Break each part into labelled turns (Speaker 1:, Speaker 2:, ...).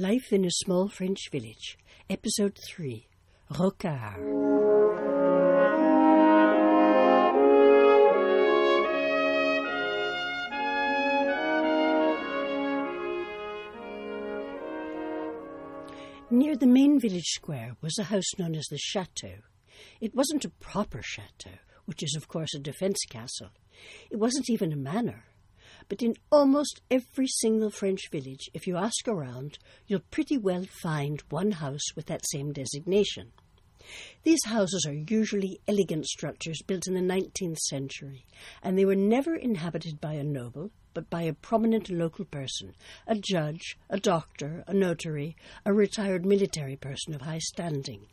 Speaker 1: Life in a Small French Village, Episode 3 Rocard. Near the main village square was a house known as the Chateau. It wasn't a proper chateau, which is, of course, a defence castle. It wasn't even a manor. But in almost every single French village, if you ask around, you'll pretty well find one house with that same designation. These houses are usually elegant structures built in the 19th century, and they were never inhabited by a noble, but by a prominent local person, a judge, a doctor, a notary, a retired military person of high standing.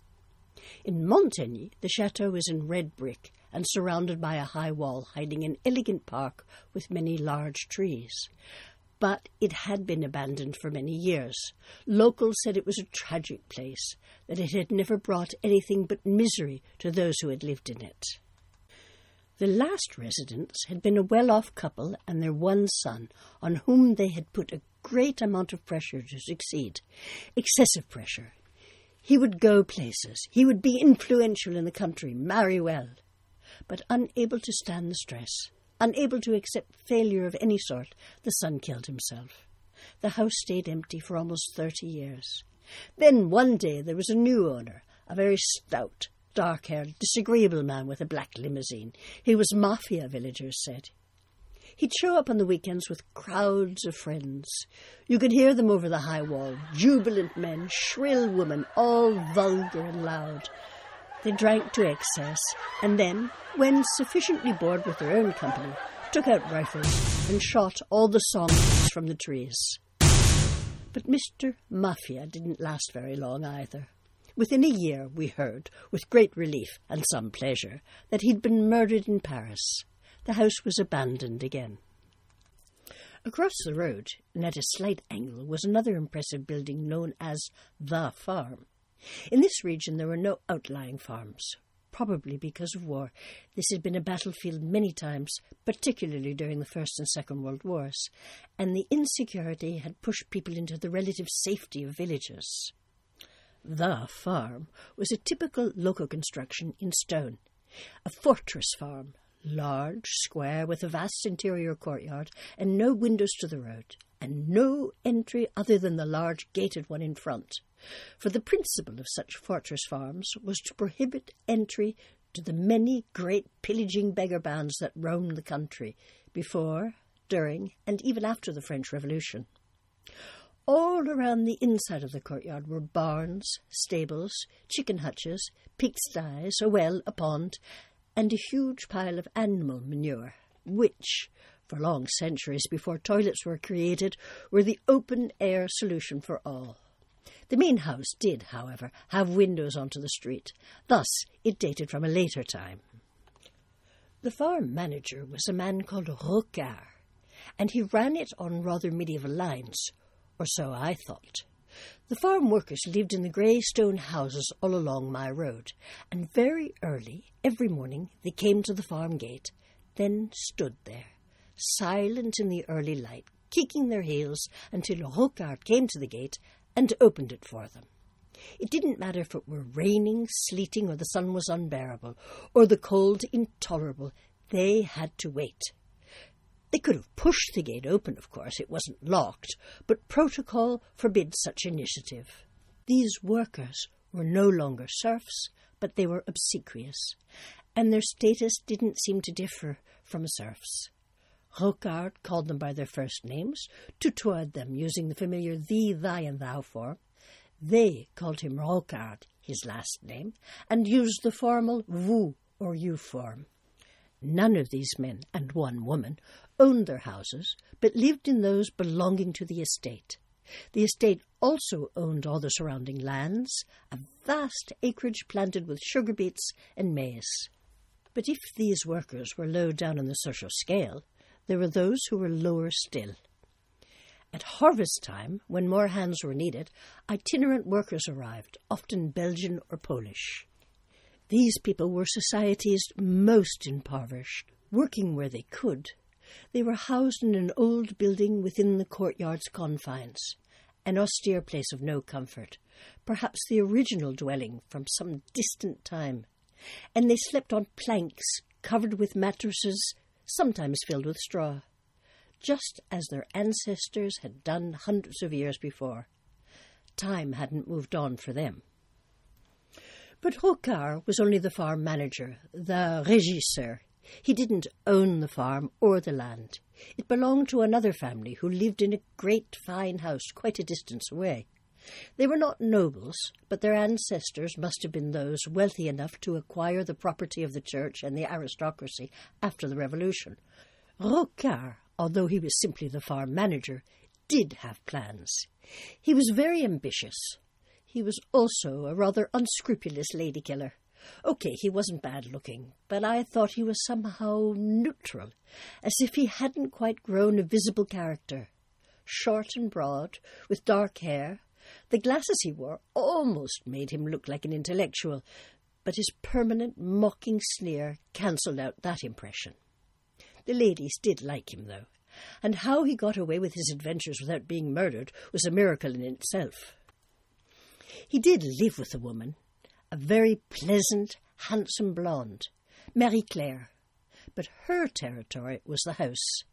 Speaker 1: In Montigny, the chateau is in red brick and surrounded by a high wall hiding an elegant park with many large trees. But it had been abandoned for many years. Locals said it was a tragic place, that it had never brought anything but misery to those who had lived in it. The last residents had been a well off couple and their one son, on whom they had put a great amount of pressure to succeed. Excessive pressure. He would go places, he would be influential in the country, marry well. But unable to stand the stress, unable to accept failure of any sort, the son killed himself. The house stayed empty for almost thirty years. Then one day there was a new owner, a very stout, dark haired, disagreeable man with a black limousine. He was mafia, villagers said. He'd show up on the weekends with crowds of friends. You could hear them over the high wall jubilant men, shrill women, all vulgar and loud. They drank to excess, and then, when sufficiently bored with their own company, took out rifles and shot all the songbirds from the trees. But Mr. Mafia didn't last very long either. Within a year, we heard, with great relief and some pleasure, that he'd been murdered in Paris. The house was abandoned again. Across the road, and at a slight angle, was another impressive building known as the farm. In this region, there were no outlying farms, probably because of war. This had been a battlefield many times, particularly during the First and Second World Wars, and the insecurity had pushed people into the relative safety of villages. The farm was a typical local construction in stone, a fortress farm, large, square, with a vast interior courtyard and no windows to the road, and no entry other than the large gated one in front. For the principle of such fortress farms was to prohibit entry to the many great pillaging beggar bands that roamed the country before, during, and even after the French Revolution. All around the inside of the courtyard were barns, stables, chicken hutches, pigsties, a well, a pond, and a huge pile of animal manure, which, for long centuries before toilets were created, were the open air solution for all. The main house did, however, have windows onto the street. Thus, it dated from a later time. The farm manager was a man called Rocard, and he ran it on rather medieval lines, or so I thought. The farm workers lived in the grey stone houses all along my road, and very early every morning they came to the farm gate, then stood there, silent in the early light, kicking their heels until Rocard came to the gate and opened it for them. It didn't matter if it were raining, sleeting, or the sun was unbearable, or the cold intolerable, they had to wait. They could have pushed the gate open, of course, it wasn't locked, but protocol forbids such initiative. These workers were no longer serfs, but they were obsequious, and their status didn't seem to differ from serfs. Rocard called them by their first names, tutored them using the familiar thee, thy, and thou form. They called him Rocard, his last name, and used the formal vous or you form. None of these men and one woman owned their houses, but lived in those belonging to the estate. The estate also owned all the surrounding lands, a vast acreage planted with sugar beets and maize. But if these workers were low down in the social scale, there were those who were lower still. At harvest time, when more hands were needed, itinerant workers arrived, often Belgian or Polish. These people were society's most impoverished, working where they could. They were housed in an old building within the courtyard's confines, an austere place of no comfort, perhaps the original dwelling from some distant time, and they slept on planks covered with mattresses, sometimes filled with straw, just as their ancestors had done hundreds of years before. Time hadn't moved on for them. But Rocard was only the farm manager, the régisseur. He didn't own the farm or the land. It belonged to another family who lived in a great fine house quite a distance away. They were not nobles, but their ancestors must have been those wealthy enough to acquire the property of the church and the aristocracy after the Revolution. Rocard, although he was simply the farm manager, did have plans. He was very ambitious, he was also a rather unscrupulous lady killer. OK, he wasn't bad looking, but I thought he was somehow neutral, as if he hadn't quite grown a visible character. Short and broad, with dark hair, the glasses he wore almost made him look like an intellectual, but his permanent mocking sneer cancelled out that impression. The ladies did like him, though, and how he got away with his adventures without being murdered was a miracle in itself. He did live with a woman, a very pleasant, handsome blonde, Marie Claire, but her territory was the house.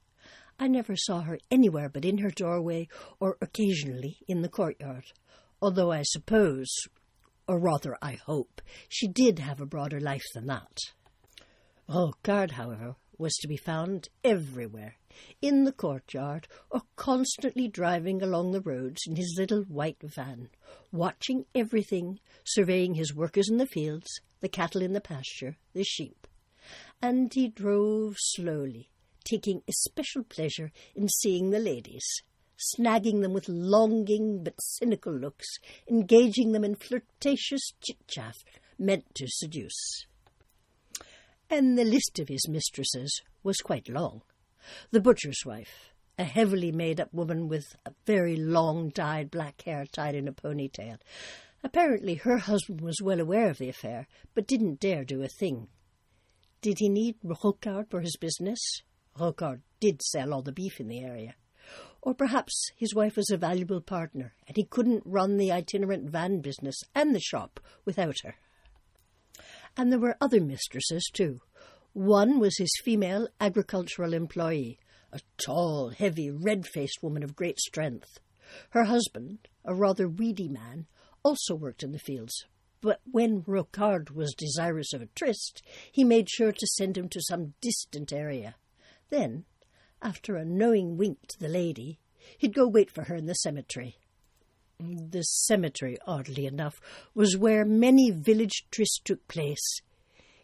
Speaker 1: I never saw her anywhere but in her doorway or occasionally in the courtyard, although I suppose, or rather I hope, she did have a broader life than that. Rocard, however, was to be found everywhere, in the courtyard, or constantly driving along the roads in his little white van, watching everything, surveying his workers in the fields, the cattle in the pasture, the sheep. And he drove slowly, taking especial pleasure in seeing the ladies, snagging them with longing but cynical looks, engaging them in flirtatious chit-chat meant to seduce. And the list of his mistresses was quite long. The butcher's wife, a heavily made up woman with a very long dyed black hair tied in a ponytail. Apparently her husband was well aware of the affair, but didn't dare do a thing. Did he need Rocard for his business? Rocard did sell all the beef in the area. Or perhaps his wife was a valuable partner, and he couldn't run the itinerant van business and the shop without her. And there were other mistresses, too, one was his female agricultural employee, a tall, heavy, red faced woman of great strength. Her husband, a rather weedy man, also worked in the fields, but when Rocard was desirous of a tryst, he made sure to send him to some distant area. Then, after a knowing wink to the lady, he'd go wait for her in the cemetery. The cemetery, oddly enough, was where many village trysts took place.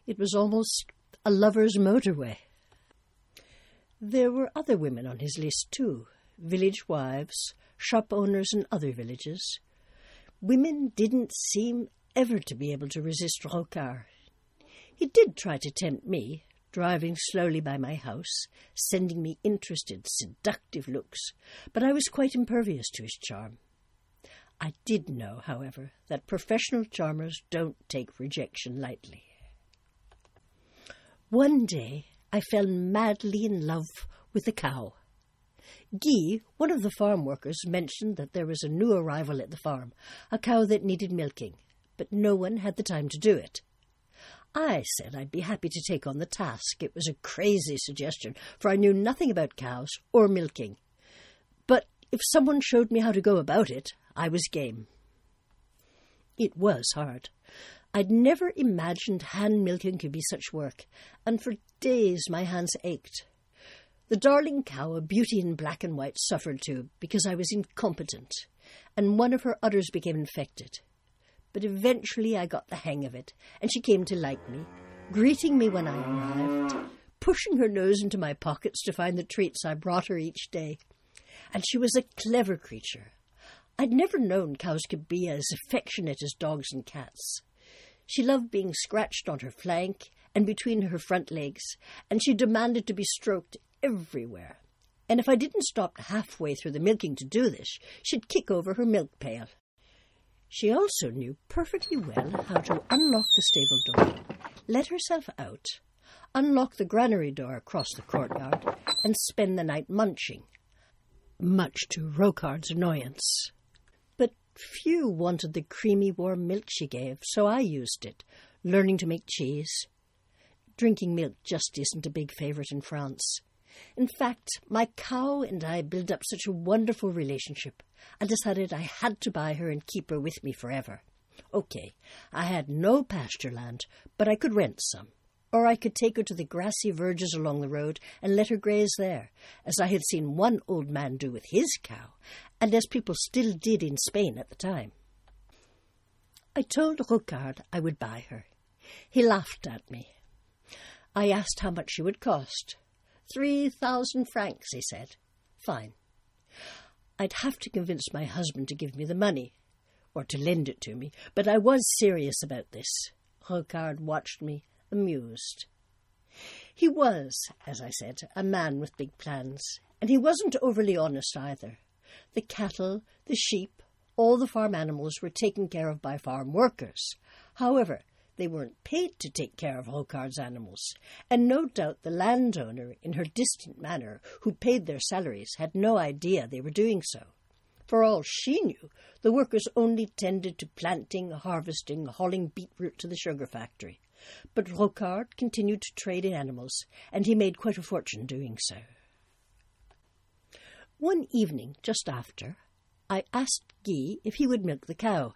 Speaker 1: It was almost a lover's motorway. There were other women on his list, too village wives, shop owners in other villages. Women didn't seem ever to be able to resist Rocard. He did try to tempt me, driving slowly by my house, sending me interested, seductive looks, but I was quite impervious to his charm. I did know, however, that professional charmers don't take rejection lightly. One day I fell madly in love with a cow. Guy, one of the farm workers, mentioned that there was a new arrival at the farm, a cow that needed milking, but no one had the time to do it. I said I'd be happy to take on the task. It was a crazy suggestion, for I knew nothing about cows or milking. But if someone showed me how to go about it, I was game. It was hard. I'd never imagined hand milking could be such work, and for days my hands ached. The darling cow, a beauty in black and white, suffered too, because I was incompetent, and one of her udders became infected. But eventually I got the hang of it, and she came to like me, greeting me when I arrived, pushing her nose into my pockets to find the treats I brought her each day. And she was a clever creature. I'd never known cows could be as affectionate as dogs and cats. She loved being scratched on her flank and between her front legs, and she demanded to be stroked everywhere. And if I didn't stop halfway through the milking to do this, she'd kick over her milk pail. She also knew perfectly well how to unlock the stable door, let herself out, unlock the granary door across the courtyard, and spend the night munching, much to Rocard's annoyance. But few wanted the creamy warm milk she gave, so I used it, learning to make cheese. Drinking milk just isn't a big favourite in France. In fact, my cow and I built up such a wonderful relationship, I decided I had to buy her and keep her with me forever. Okay, I had no pasture land, but I could rent some. Or I could take her to the grassy verges along the road and let her graze there, as I had seen one old man do with his cow, and as people still did in Spain at the time. I told Rocard I would buy her. He laughed at me. I asked how much she would cost. Three thousand francs, he said. Fine. I'd have to convince my husband to give me the money, or to lend it to me, but I was serious about this. Rocard watched me, amused. He was, as I said, a man with big plans, and he wasn't overly honest either. The cattle, the sheep, all the farm animals were taken care of by farm workers. However, they weren't paid to take care of Rocard's animals, and no doubt the landowner, in her distant manner, who paid their salaries, had no idea they were doing so. For all she knew, the workers only tended to planting, harvesting, hauling beetroot to the sugar factory. But Rocard continued to trade in animals, and he made quite a fortune doing so. One evening, just after, I asked Guy if he would milk the cow.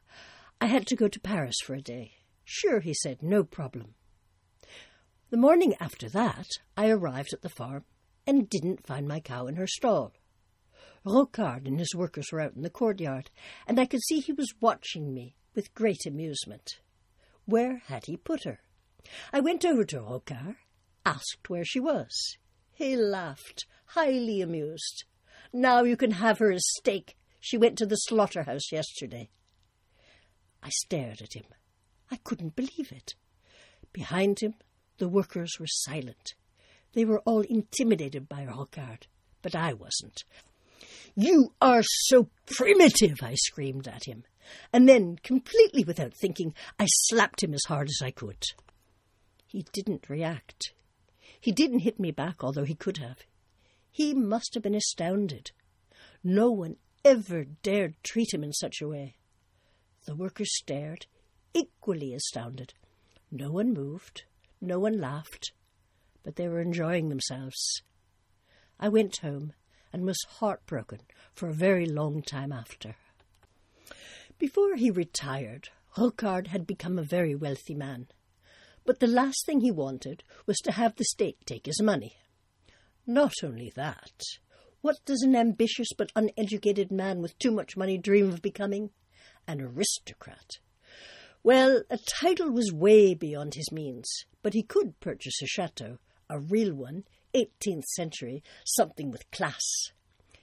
Speaker 1: I had to go to Paris for a day. Sure, he said, no problem. The morning after that, I arrived at the farm and didn't find my cow in her stall. Rocard and his workers were out in the courtyard, and I could see he was watching me with great amusement. Where had he put her? I went over to Rocard, asked where she was. He laughed, highly amused. Now you can have her as steak. She went to the slaughterhouse yesterday. I stared at him. I couldn't believe it. Behind him, the workers were silent. They were all intimidated by Rocard, but I wasn't. You are so primitive, I screamed at him, and then, completely without thinking, I slapped him as hard as I could. He didn't react. He didn't hit me back, although he could have. He must have been astounded. No one ever dared treat him in such a way. The workers stared, equally astounded. No one moved, no one laughed, but they were enjoying themselves. I went home and was heartbroken for a very long time after. Before he retired, Rocard had become a very wealthy man, but the last thing he wanted was to have the state take his money. Not only that, what does an ambitious but uneducated man with too much money dream of becoming? An aristocrat. Well, a title was way beyond his means, but he could purchase a chateau, a real one, 18th century, something with class.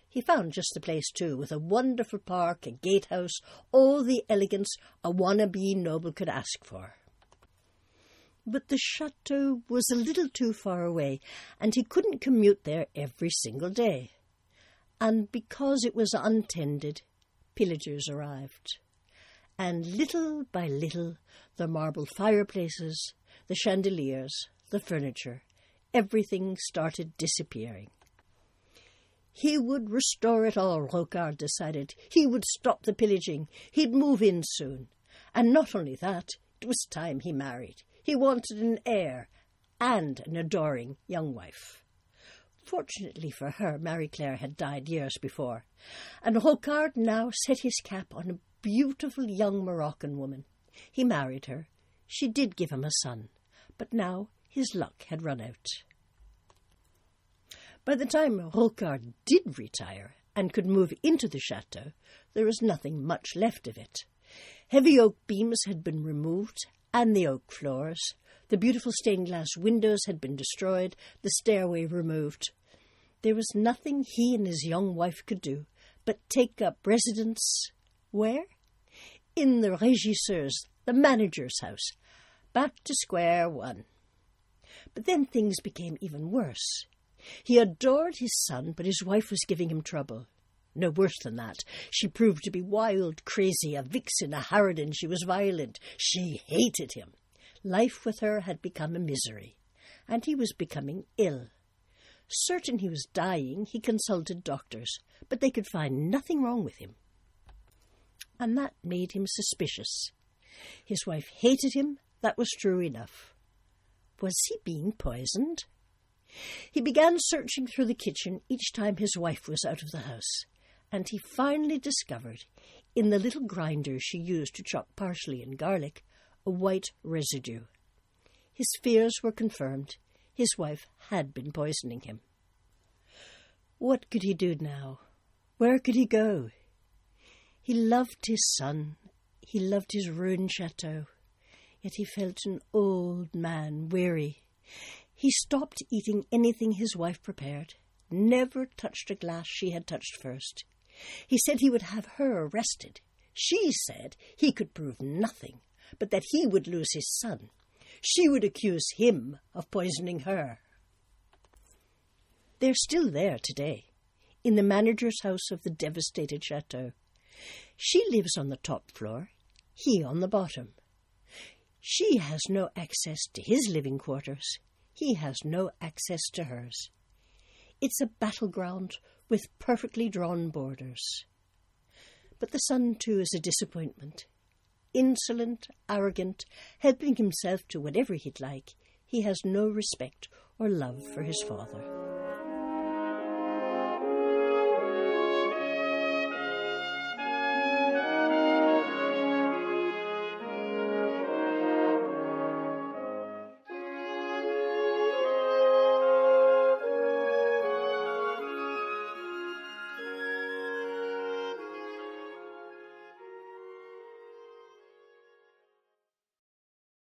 Speaker 1: He found just the place, too, with a wonderful park, a gatehouse, all the elegance a wannabe noble could ask for. But the chateau was a little too far away, and he couldn't commute there every single day. And because it was untended, pillagers arrived and little by little the marble fireplaces, the chandeliers, the furniture, everything started disappearing. He would restore it all, Rocard decided. He would stop the pillaging. He'd move in soon. And not only that, it was time he married. He wanted an heir and an adoring young wife. Fortunately for her, Marie Claire had died years before, and Rocard now set his cap on a beautiful young Moroccan woman. He married her. She did give him a son, but now his luck had run out. By the time Rocard did retire and could move into the chateau, there was nothing much left of it. Heavy oak beams had been removed, and the oak floors. The beautiful stained glass windows had been destroyed, the stairway removed. There was nothing he and his young wife could do but take up residence where? In the regisseur's, the manager's house. Back to square one. But then things became even worse. He adored his son, but his wife was giving him trouble. No worse than that. She proved to be wild, crazy, a vixen, a harridan. She was violent. She hated him. Life with her had become a misery, and he was becoming ill. Certain he was dying, he consulted doctors, but they could find nothing wrong with him. And that made him suspicious. His wife hated him, that was true enough. Was he being poisoned? He began searching through the kitchen each time his wife was out of the house, and he finally discovered, in the little grinder she used to chop parsley and garlic, a white residue. His fears were confirmed. His wife had been poisoning him. What could he do now? Where could he go? He loved his son. He loved his ruined chateau. Yet he felt an old man, weary. He stopped eating anything his wife prepared, never touched a glass she had touched first. He said he would have her arrested. She said he could prove nothing, but that he would lose his son. She would accuse him of poisoning her. They're still there today, in the manager's house of the devastated chateau. She lives on the top floor, he on the bottom. She has no access to his living quarters. He has no access to hers. It's a battleground with perfectly drawn borders. But the son, too, is a disappointment. Insolent, arrogant, helping himself to whatever he'd like, he has no respect or love for his father.